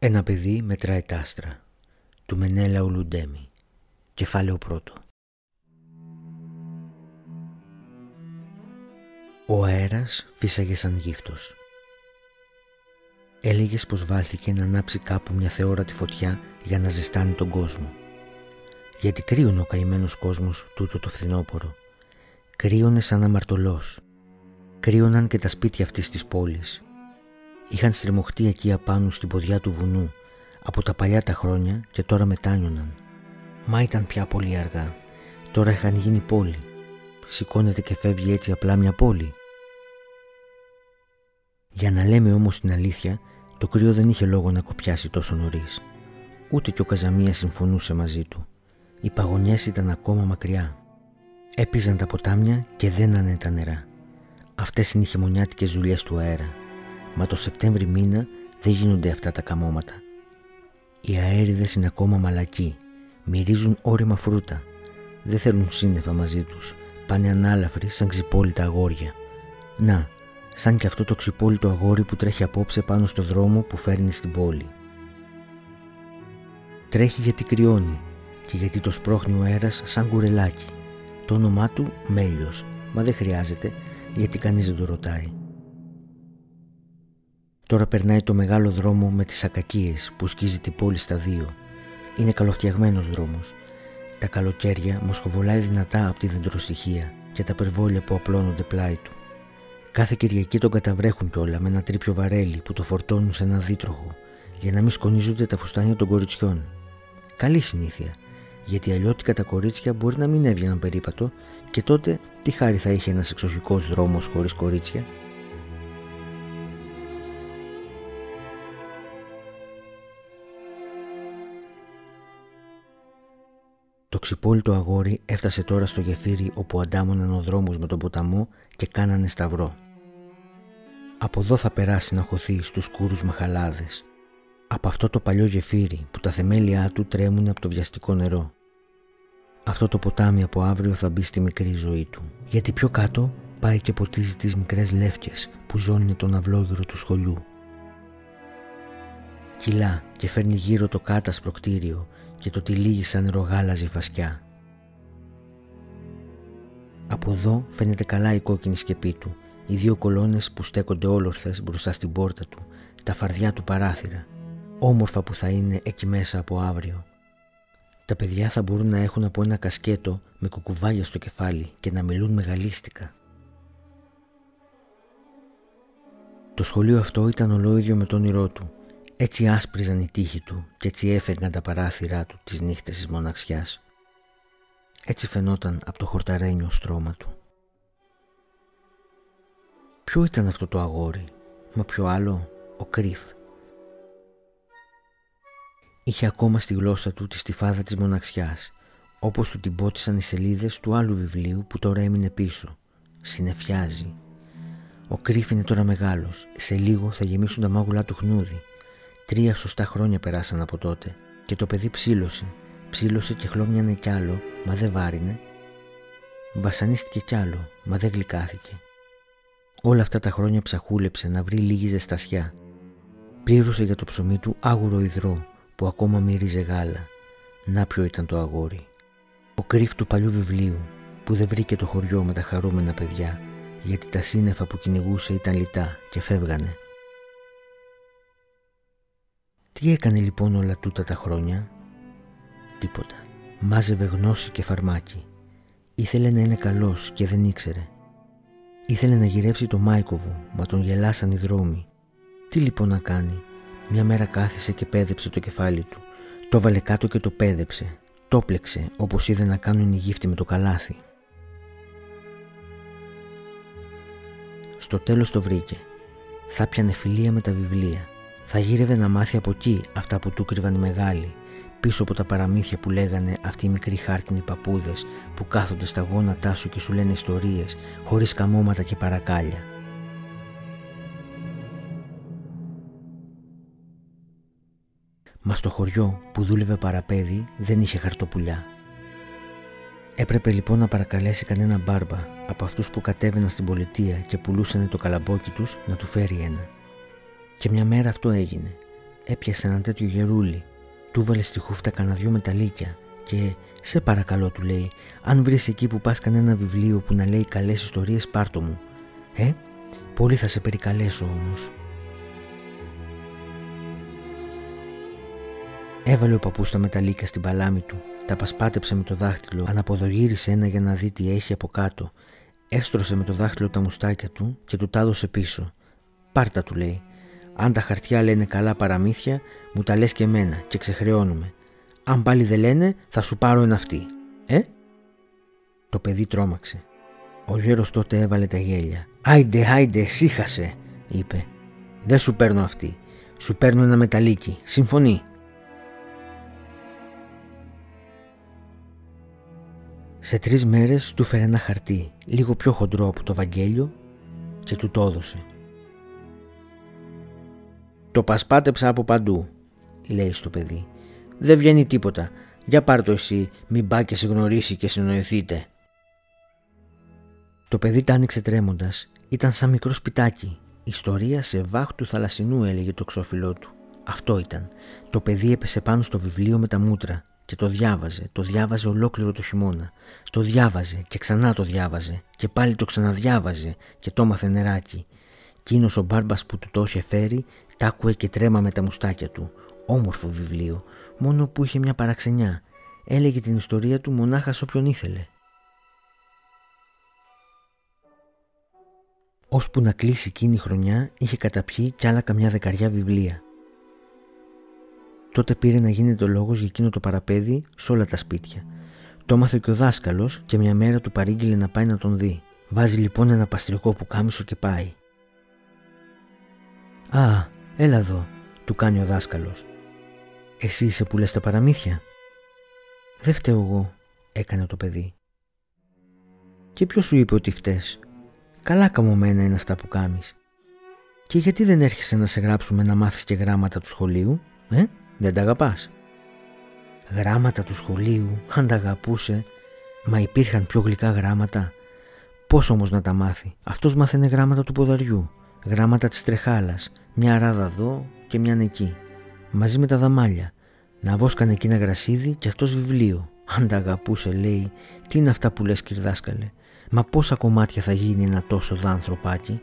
Ένα παιδί μετράει τα άστρα του Μενέλα Ουλουντέμι Κεφάλαιο πρώτο Ο αέρας φύσαγε σαν γύφτος. Έλεγες πως βάλθηκε να ανάψει κάπου μια θεόρατη φωτιά για να ζεστάνει τον κόσμο. Γιατί κρύωνε ο καημένος κόσμος τούτο το φθινόπορο. Κρύωνε σαν αμαρτωλός. Κρύωναν και τα σπίτια αυτής της πόλης. Είχαν στριμωχτεί εκεί απάνω στην ποδιά του βουνού από τα παλιά τα χρόνια και τώρα μετάνιωναν. Μα ήταν πια πολύ αργά. Τώρα είχαν γίνει πόλη. Σηκώνεται και φεύγει έτσι απλά μια πόλη. Για να λέμε όμως την αλήθεια, το κρύο δεν είχε λόγο να κοπιάσει τόσο νωρίς. Ούτε και ο Καζαμία συμφωνούσε μαζί του. Οι παγωνιές ήταν ακόμα μακριά. Έπιζαν τα ποτάμια και δένανε τα νερά. Αυτές είναι οι χειμωνιάτικες δουλειές του αέρα. Μα το Σεπτέμβρη μήνα δεν γίνονται αυτά τα καμώματα. Οι αέριδες είναι ακόμα μαλακοί. Μυρίζουν όρημα φρούτα. Δεν θέλουν σύννεφα μαζί τους. Πάνε ανάλαφροι σαν ξυπόλυτα αγόρια. Να, σαν και αυτό το ξυπόλυτο αγόρι που τρέχει απόψε πάνω στο δρόμο που φέρνει στην πόλη. Τρέχει γιατί κρυώνει και γιατί το σπρώχνει ο αέρας σαν κουρελάκι. Το όνομά του Μέλιος, μα δεν χρειάζεται γιατί κανείς δεν το ρωτάει. Τώρα περνάει το μεγάλο δρόμο με τις ακακίες που σκίζει την πόλη στα δύο. Είναι καλοφτιαγμένος δρόμος. Τα καλοκαίρια μοσχοβολάει δυνατά από τη δεντροστοιχεία και τα περβόλια που απλώνονται πλάι του. Κάθε Κυριακή τον καταβρέχουν κιόλα με ένα τρίπιο βαρέλι που το φορτώνουν σε ένα δίτροχο για να μην σκονίζονται τα φουστάνια των κοριτσιών. Καλή συνήθεια, γιατί αλλιώτικα τα κορίτσια μπορεί να μην έβγαιναν περίπατο και τότε τι χάρη θα είχε ένας εξοχικός δρόμος χωρίς κορίτσια; Το ξυπόλυτο αγόρι έφτασε τώρα στο γεφύρι όπου αντάμωναν ο δρόμος με τον ποταμό και κάνανε σταυρό. Από εδώ θα περάσει να χωθεί στους κούρους μαχαλάδες. Από αυτό το παλιό γεφύρι που τα θεμέλια του τρέμουν από το βιαστικό νερό. Αυτό το ποτάμι από αύριο θα μπει στη μικρή ζωή του. Γιατί πιο κάτω πάει και ποτίζει τις μικρές λεύκες που ζώνουν τον αυλόγυρο του σχολιού. Κυλά και φέρνει γύρω το κάτασπρο κτίριο και το τυλίγει σαν ρογάλαζη φασκιά. Από εδώ φαίνεται καλά η κόκκινη σκεπή του, οι δύο κολόνες που στέκονται όλορθες μπροστά στην πόρτα του, τα φαρδιά του παράθυρα, όμορφα που θα είναι εκεί μέσα από αύριο. Τα παιδιά θα μπορούν να έχουν από ένα κασκέτο με κουκουβάλια στο κεφάλι και να μιλούν μεγαλίστικα. Το σχολείο αυτό ήταν ολόιδιο με το όνειρό του έτσι άσπριζαν οι τείχοι του και έτσι έφεγαν τα παράθυρά του τις νύχτες της μοναξιάς. Έτσι φαινόταν από το χορταρένιο στρώμα του. Ποιο ήταν αυτό το αγόρι, μα ποιο άλλο, ο Κρύφ. Είχε ακόμα στη γλώσσα του τη στιφάδα της μοναξιάς, όπως του την πότισαν οι σελίδες του άλλου βιβλίου που τώρα έμεινε πίσω. Συνεφιάζει. Ο Κρύφ είναι τώρα μεγάλος, σε λίγο θα γεμίσουν τα μάγουλά του χνούδι Τρία σωστά χρόνια περάσαν από τότε και το παιδί ψήλωσε. Ψήλωσε και χλώμιανε κι άλλο, μα δεν βάρινε. Βασανίστηκε κι άλλο, μα δεν γλυκάθηκε. Όλα αυτά τα χρόνια ψαχούλεψε να βρει λίγη ζεστασιά. Πλήρωσε για το ψωμί του άγουρο υδρό που ακόμα μύριζε γάλα. Να ποιο ήταν το αγόρι. Ο κρύφ του παλιού βιβλίου που δεν βρήκε το χωριό με τα χαρούμενα παιδιά γιατί τα σύννεφα που κυνηγούσε ήταν λιτά και φεύγανε. Τι έκανε λοιπόν όλα τούτα τα χρόνια; Τίποτα. Μάζευε γνώση και φαρμάκι. Ήθελε να είναι καλός και δεν ήξερε. Ήθελε να γυρέψει το Μάικοβο, μα τον γελάσαν οι δρόμοι. Τι λοιπόν να κάνει; Μια μέρα κάθισε και πέδεψε το κεφάλι του. Το βάλε κάτω και το πέδεψε. Το πλέξε όπως είδε να κάνουν οι γύφτοι με το καλάθι. Στο τέλος το βρήκε. Θα πιανε φιλία με τα βιβλία θα γύρευε να μάθει από εκεί αυτά που του κρύβαν οι μεγάλοι, πίσω από τα παραμύθια που λέγανε αυτοί οι μικροί χάρτινοι παππούδες που κάθονται στα γόνατά σου και σου λένε ιστορίες χωρίς καμώματα και παρακάλια. Μα στο χωριό που δούλευε παραπέδι δεν είχε χαρτοπουλιά. Έπρεπε λοιπόν να παρακαλέσει κανένα μπάρμπα από αυτούς που κατέβαιναν στην πολιτεία και πουλούσαν το καλαμπόκι τους να του φέρει ένα. Και μια μέρα αυτό έγινε. έπιασε ένα τέτοιο γερούλι. Του βάλε στη χούφτα κανένα δυο μεταλλίκια και «Σε παρακαλώ» του λέει «Αν βρεις εκεί που πας κανένα βιβλίο που να λέει καλές ιστορίες πάρτο μου». «Ε, πολύ θα σε περικαλέσω όμως». Έβαλε ο παππούς τα μεταλλίκια στην παλάμη του, τα πασπάτεψε με το δάχτυλο, αναποδογύρισε ένα για να δει τι έχει από κάτω. Έστρωσε με το δάχτυλο τα μουστάκια του και του τα έδωσε πίσω. Πάρτα του λέει. Αν τα χαρτιά λένε καλά παραμύθια, μου τα λες και εμένα και ξεχρεώνουμε. Αν πάλι δεν λένε, θα σου πάρω ένα αυτή. Ε; Το παιδί τρόμαξε. Ο γέρος τότε έβαλε τα γέλια. «Άιντε, άιντε, σύχασε», είπε. «Δεν σου παίρνω αυτή. Σου παίρνω ένα μεταλλίκι. Συμφωνεί». Σε τρεις μέρες του φέρε ένα χαρτί, λίγο πιο χοντρό από το Βαγγέλιο και του το έδωσε. «Το πασπάτεψα από παντού», λέει στο παιδί. «Δεν βγαίνει τίποτα. Για πάρ' το εσύ, μην πά και σε γνωρίσει και συνοηθείτε». Το παιδί τα άνοιξε τρέμοντας. Ήταν σαν μικρό σπιτάκι. Ιστορία σε βάχ του θαλασσινού έλεγε το ξόφυλλό του. Αυτό ήταν. Το παιδί έπεσε πάνω στο βιβλίο με τα μούτρα και το διάβαζε, το διάβαζε ολόκληρο το χειμώνα. Το διάβαζε και ξανά το διάβαζε και πάλι το ξαναδιάβαζε και το έμαθε νεράκι. Κίνος ο μπάρμπας που του το είχε φέρει τ' άκουε και τρέμα με τα μουστάκια του. Όμορφο βιβλίο, μόνο που είχε μια παραξενιά. Έλεγε την ιστορία του μονάχα σε όποιον ήθελε. Ώσπου να κλείσει εκείνη η χρονιά είχε καταπιεί κι άλλα καμιά δεκαριά βιβλία. Τότε πήρε να γίνεται ο λόγος για εκείνο το παραπέδι σε όλα τα σπίτια. Το έμαθε και ο δάσκαλος και μια μέρα του παρήγγειλε να πάει να τον δει. Βάζει λοιπόν ένα παστρικό που κάμισο και πάει. Α, έλα εδώ, του κάνει ο δάσκαλος. Εσύ είσαι που λες τα παραμύθια; Δεν φταίω εγώ, έκανε το παιδί. Και ποιος σου είπε ότι φταίς; Καλά καμωμένα είναι αυτά που κάμεις. Και γιατί δεν έρχεσαι να σε γράψουμε να μάθεις και γράμματα του σχολείου, ε; Δεν τα αγαπάς; Γράμματα του σχολείου, αν τα αγαπούσε, μα υπήρχαν πιο γλυκά γράμματα. Πώς όμως να τα μάθει; Αυτός μάθαινε γράμματα του ποδαριού, γράμματα της τρεχάλας, μια ράδα εδώ και μια εκεί, μαζί με τα δαμάλια. Να βόσκανε εκεί ένα γρασίδι και αυτός βιβλίο. Αν τα αγαπούσε λέει, τι είναι αυτά που λες κυρδάσκαλε; Μα πόσα κομμάτια θα γίνει ένα τόσο δάνθρωπάκι;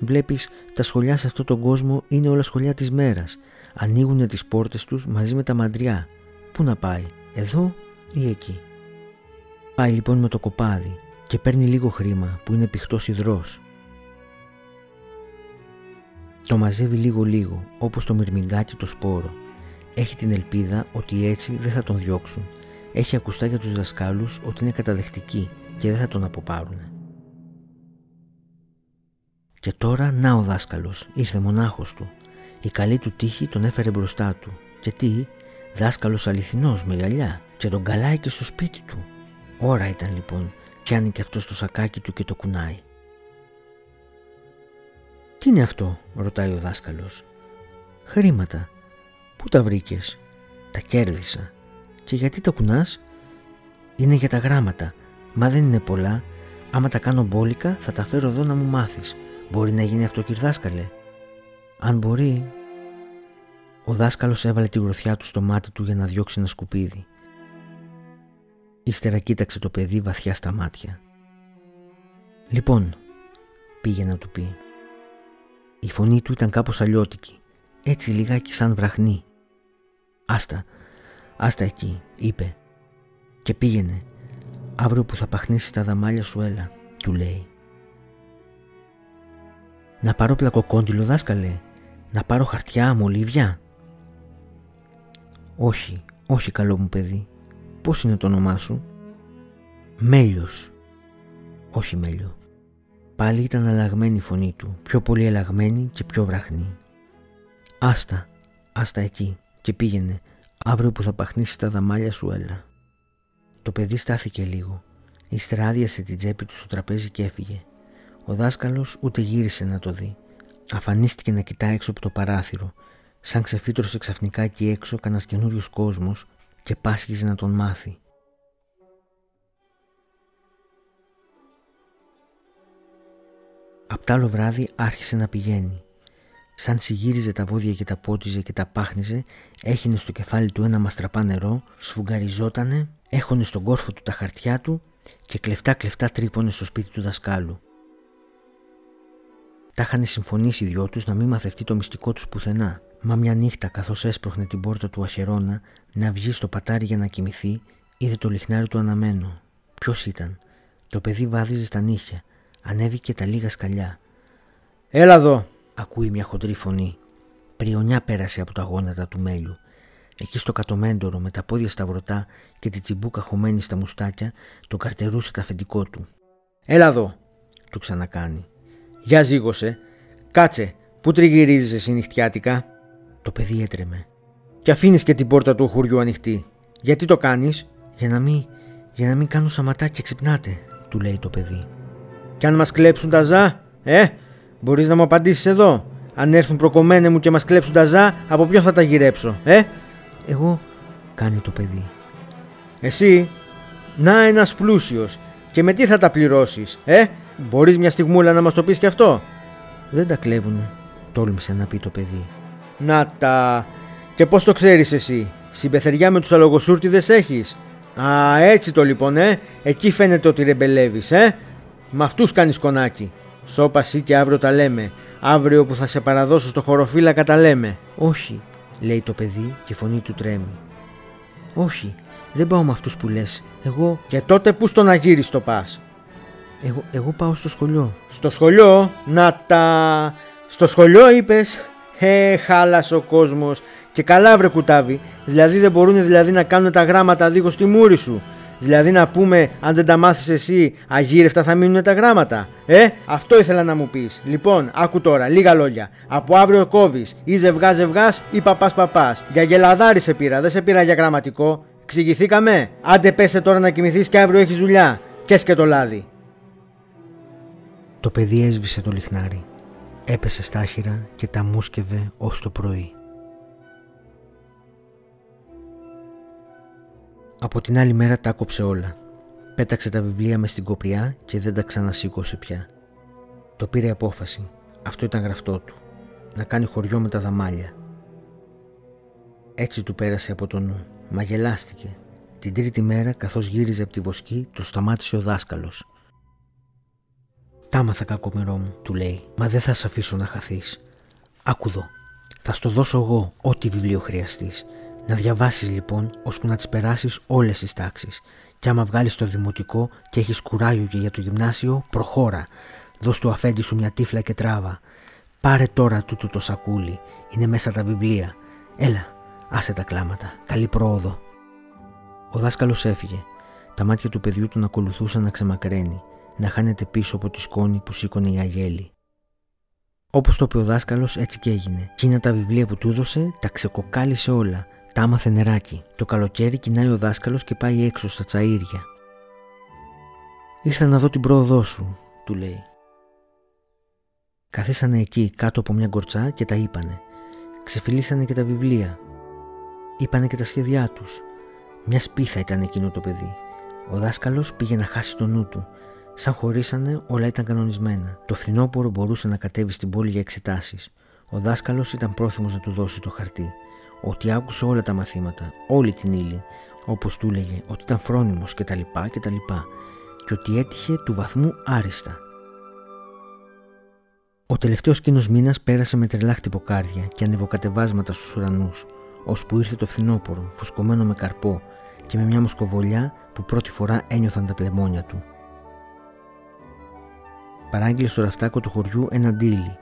Βλέπεις, τα σχολιά σε αυτόν τον κόσμο είναι όλα σχολιά της μέρας ανοίγουν τις πόρτες τους μαζί με τα μαντριά. Πού να πάει, εδώ ή εκεί; Πάει λοιπόν με το κοπάδι και παίρνει λίγο χρήμα που είναι πηχτός υδρός. Το μαζεύει λίγο λίγο όπως το μυρμηγκάκι το σπόρο. Έχει την ελπίδα ότι έτσι δεν θα τον διώξουν. Έχει ακουστά για τους δασκάλους ότι είναι καταδεχτικοί και δεν θα τον αποπάρουν. Και τώρα να ο δάσκαλος, ήρθε μονάχος του η καλή του τύχη τον έφερε μπροστά του. Και τι, δάσκαλος αληθινός με γυαλιά και τον καλάει και στο σπίτι του. Ώρα ήταν λοιπόν, πιάνει και αυτός στο σακάκι του και το κουνάει. «Τι είναι αυτό» ρωτάει ο δάσκαλος. «Χρήματα. Πού τα βρήκες» «Τα κέρδισα». «Και γιατί τα κουνάς» «Είναι για τα γράμματα. Μα δεν είναι πολλά. Άμα τα κάνω μπόλικα θα τα φέρω εδώ να μου μάθεις. Μπορεί να γίνει αυτό κυρδάσκαλε» Αν μπορεί. Ο δάσκαλος έβαλε τη γροθιά του στο μάτι του για να διώξει ένα σκουπίδι. Ύστερα κοίταξε το παιδί βαθιά στα μάτια. «Λοιπόν», πήγε να του πει. Η φωνή του ήταν κάπως αλλιώτικη, έτσι λιγάκι σαν βραχνή. «Άστα, άστα εκεί», είπε. «Και πήγαινε, αύριο που θα παχνίσεις τα δαμάλια σου έλα», του λέει. «Να πάρω πλακοκόντιλο δάσκαλε», να πάρω χαρτιά, μολύβια. Όχι, όχι καλό μου παιδί. Πώς είναι το όνομά σου; Μέλιος. Όχι Μέλιο. Πάλι ήταν αλλαγμένη η φωνή του, πιο πολύ αλλαγμένη και πιο βραχνή. Άστα, άστα εκεί και πήγαινε, αύριο που θα παχνίσεις τα δαμάλια σου έλα. Το παιδί στάθηκε λίγο, ύστερα άδειασε την τσέπη του στο τραπέζι και έφυγε. Ο δάσκαλος ούτε γύρισε να το δει. Αφανίστηκε να κοιτά έξω από το παράθυρο, σαν ξεφύτρωσε ξαφνικά εκεί έξω κανένα καινούριος κόσμος και πάσχιζε να τον μάθει. Απ' τ' άλλο βράδυ άρχισε να πηγαίνει. Σαν συγύριζε τα βόδια και τα πότιζε και τα πάχνιζε, έχινε στο κεφάλι του ένα μαστραπά νερό, σφουγγαριζότανε, έχωνε στον κόρφο του τα χαρτιά του και κλεφτά κλεφτά τρύπωνε στο σπίτι του δασκάλου. Τα είχαν συμφωνήσει οι δυο τους να μην μαθευτεί το μυστικό τους πουθενά. Μα μια νύχτα, καθώς έσπροχνε την πόρτα του Αχερώνα να βγει στο πατάρι για να κοιμηθεί, είδε το λιχνάρι του αναμένο. Ποιος ήταν; Το παιδί βάδιζε στα νύχια. Ανέβηκε τα λίγα σκαλιά. Έλα εδώ, ακούει μια χοντρή φωνή. Πριονιά πέρασε από τα γόνατα του μέλιου. Εκεί στο κατομέντορο με τα πόδια σταυρωτά και τη τσιμπούκα χωμένη στα μουστάκια, το καρτερούσε τα αφεντικό του. Έλα εδώ, του ξανακάνει. Για ζήγωσε. Κάτσε, πού τριγυρίζεις εσύ νυχτιάτικα. Το παιδί έτρεμε. Και αφήνεις και την πόρτα του χωριού ανοιχτή. Γιατί το κάνεις, Για να μην, για να μην κάνω σαματά και ξυπνάτε, του λέει το παιδί. Κι αν μας κλέψουν τα ζά, ε, μπορείς να μου απαντήσεις εδώ. Αν έρθουν προκομμένε μου και μας κλέψουν τα ζά, από ποιον θα τα γυρέψω, ε; Εγώ, κάνει το παιδί. Εσύ, να ένας πλούσιος. Και με τι θα τα πληρώσεις, ε; Μπορείς μια στιγμούλα να μας το πεις και αυτό; Δεν τα κλέβουνε, τόλμησε να πει το παιδί. Να τα. Και πώς το ξέρεις εσύ, συμπεθεριά με τους αλογοσούρτιδες έχεις; Α, έτσι το λοιπόν, ε; Εκεί φαίνεται ότι ρεμπελεύεις, ε; Με αυτούς κάνεις κονάκι. Σώπα και αύριο τα λέμε. Αύριο που θα σε παραδώσω στο χωροφύλακα τα λέμε. Όχι, λέει το παιδί και η φωνή του τρέμει. Όχι, δεν πάω με αυτούς που λες. Εγώ. Και τότε πού στον Αγύρι το πας. Εγώ, εγώ πάω στο σχολείο. Στο σχολείο, να τα. Στο σχολείο είπες. Ε, χάλασε ο κόσμος. Και καλά βρε κουτάβι. Δηλαδή δεν μπορούν δηλαδή να κάνουν τα γράμματα δίχως τη μούρη σου. Δηλαδή να πούμε αν δεν τα μάθεις εσύ αγύρευτα θα μείνουν τα γράμματα. Ε, αυτό ήθελα να μου πεις. Λοιπόν, άκου τώρα, λίγα λόγια. Από αύριο κόβεις ή ζευγά ζευγάς ή παπάς παπάς. Για γελαδάρι σε πήρα, δεν σε πήρα για γραμματικό. Ξηγηθήκαμε. Άντε πέσε τώρα να κοιμηθείς και αύριο έχεις δουλειά. Και το λάδι. Το παιδί έσβησε το λιχνάρι. Έπεσε στα άχυρα και τα μουσκευε ως το πρωί. Από την άλλη μέρα τα άκοψε όλα. Πέταξε τα βιβλία μες στην κοπριά και δεν τα ξανασήκωσε πια. Το πήρε απόφαση. Αυτό ήταν γραφτό του. Να κάνει χωριό με τα δαμάλια. Έτσι του πέρασε από το νου. Μα γελάστηκε. Την τρίτη μέρα, καθώς γύριζε από τη βοσκή, το σταμάτησε ο δάσκαλος. «Τα μάθα κακομερό μου», του λέει, «μα δεν θα σε αφήσω να χαθείς. Άκου Θα στο δώσω εγώ ό,τι βιβλίο χρειαστείς. Να διαβάσεις λοιπόν ώσπου να τις περάσεις όλες τις τάξεις. Και άμα βγάλεις το δημοτικό και έχεις κουράγιο και για το γυμνάσιο, προχώρα. Δώσ' του αφέντη σου μια τύφλα και τράβα. Πάρε τώρα τούτο το σακούλι. Είναι μέσα τα βιβλία. Έλα, άσε τα κλάματα. Καλή πρόοδο. Ο δάσκαλος έφυγε. Τα μάτια του παιδιού τον ακολουθούσαν να ξεμακραίνει, να χάνεται πίσω από τη σκόνη που σήκωνε η αγέλη. Όπως το είπε ο δάσκαλος, έτσι και έγινε. Κίνα τα βιβλία που του έδωσε, τα ξεκοκάλισε όλα τα άμαθε νεράκι. Το καλοκαίρι κοινάει ο δάσκαλος και πάει έξω στα τσαΐρια. «Ήρθα να δω την πρόοδό σου», του λέει. Καθίσανε εκεί κάτω από μια γκορτσά και τα είπανε. Ξεφυλίσανε και τα βιβλία. Είπανε και τα σχέδιά τους. Μια σπίθα ήταν εκείνο το παιδί. Ο δάσκαλος πήγε να χάσει το νου του. Σαν χωρίσανε όλα ήταν κανονισμένα. Το φθινόπωρο μπορούσε να κατέβει στην πόλη για εξετάσεις. Ο δάσκαλος ήταν πρόθυμος να του δώσει το χαρτί ότι άκουσε όλα τα μαθήματα, όλη την ύλη, όπως του έλεγε ότι ήταν φρόνιμος και τα λοιπά και τα λοιπά και ότι έτυχε του βαθμού άριστα. Ο τελευταίος εκείνο μήνας πέρασε με τρελά χτυποκάρδια και ανεβοκατεβάσματα στους ουρανούς, ώσπου ήρθε το φθινόπωρο, φουσκωμένο με καρπό και με μια μοσκοβολιά που πρώτη φορά ένιωθαν τα πλεμόνια του. Παράγγειλε στο ραφτάκο του χωριού ένα ντύλι.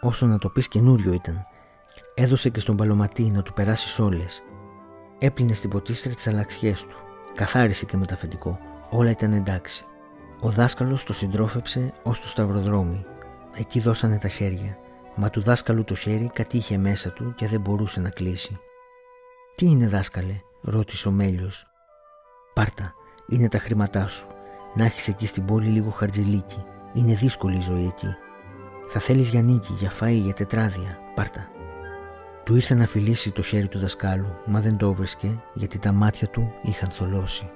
Όσο να το πεις καινούριο ήταν, Έδωσε και στον παλωματί να του περάσει όλες. Έπλυνε στην ποτίστρα τις αλλαξιές του. Καθάρισε και με τα αφεντικό. Όλα ήταν εντάξει. Ο δάσκαλος το συντρόφεψε ως το σταυροδρόμι. Εκεί δώσανε τα χέρια. Μα του δάσκαλου το χέρι κάτι είχε μέσα του και δεν μπορούσε να κλείσει. Τι είναι δάσκαλε, ρώτησε ο Μέλιος. Πάρτα, είναι τα χρήματά σου. Να έχεις εκεί στην πόλη λίγο χαρτζηλίκι. Είναι δύσκολη η ζωή εκεί. Θα θέλεις για νίκη, για φαΐ, για τετράδια. Πάρτα. Του ήρθε να φιλήσει το χέρι του δασκάλου, μα δεν το βρίσκε γιατί τα μάτια του είχαν θολώσει.